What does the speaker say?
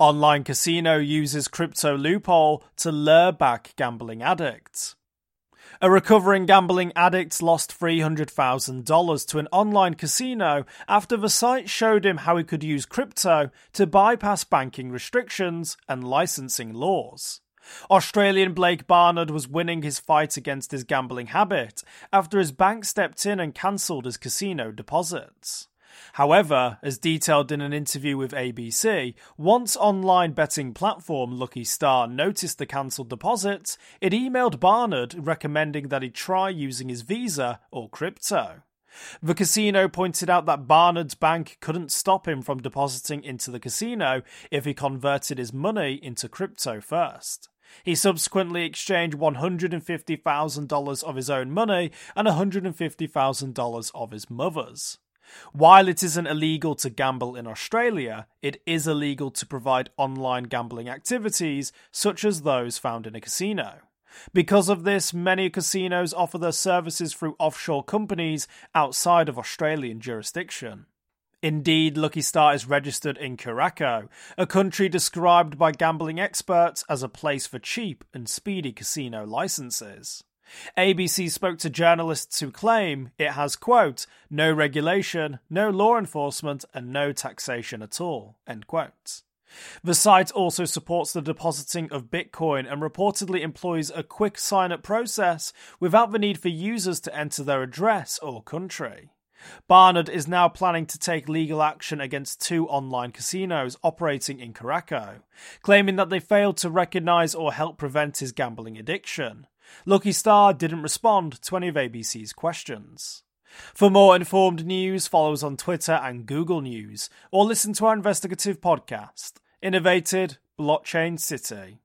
Online casino uses crypto loophole to lure back gambling addicts. A recovering gambling addict lost $300,000 to an online casino after the site showed him how he could use crypto to bypass banking restrictions and licensing laws. Australian Blake Barnard was winning his fight against his gambling habit after his bank stepped in and cancelled his casino deposits. However, as detailed in an interview with ABC, once online betting platform Lucky Star noticed the cancelled deposits, it emailed Barnard recommending that he try using his Visa or crypto. The casino pointed out that Barnard's bank couldn't stop him from depositing into the casino if he converted his money into crypto first. He subsequently exchanged $150,000 of his own money and $150,000 of his mother's. While it isn't illegal to gamble in Australia, it is illegal to provide online gambling activities such as those found in a casino. Because of this, many casinos offer their services through offshore companies outside of Australian jurisdiction. Indeed, Lucky Star is registered in Curacao, a country described by gambling experts as a place for cheap and speedy casino licenses. ABC spoke to journalists who claim it has, quote, no regulation, no law enforcement, and no taxation at all, end quote. The site also supports the depositing of Bitcoin and reportedly employs a quick sign up process without the need for users to enter their address or country. Barnard is now planning to take legal action against two online casinos operating in Curacao, claiming that they failed to recognize or help prevent his gambling addiction. Lucky Star didn't respond to any of ABC's questions. For more informed news, follow us on Twitter and Google News, or listen to our investigative podcast, Innovated Blockchain City.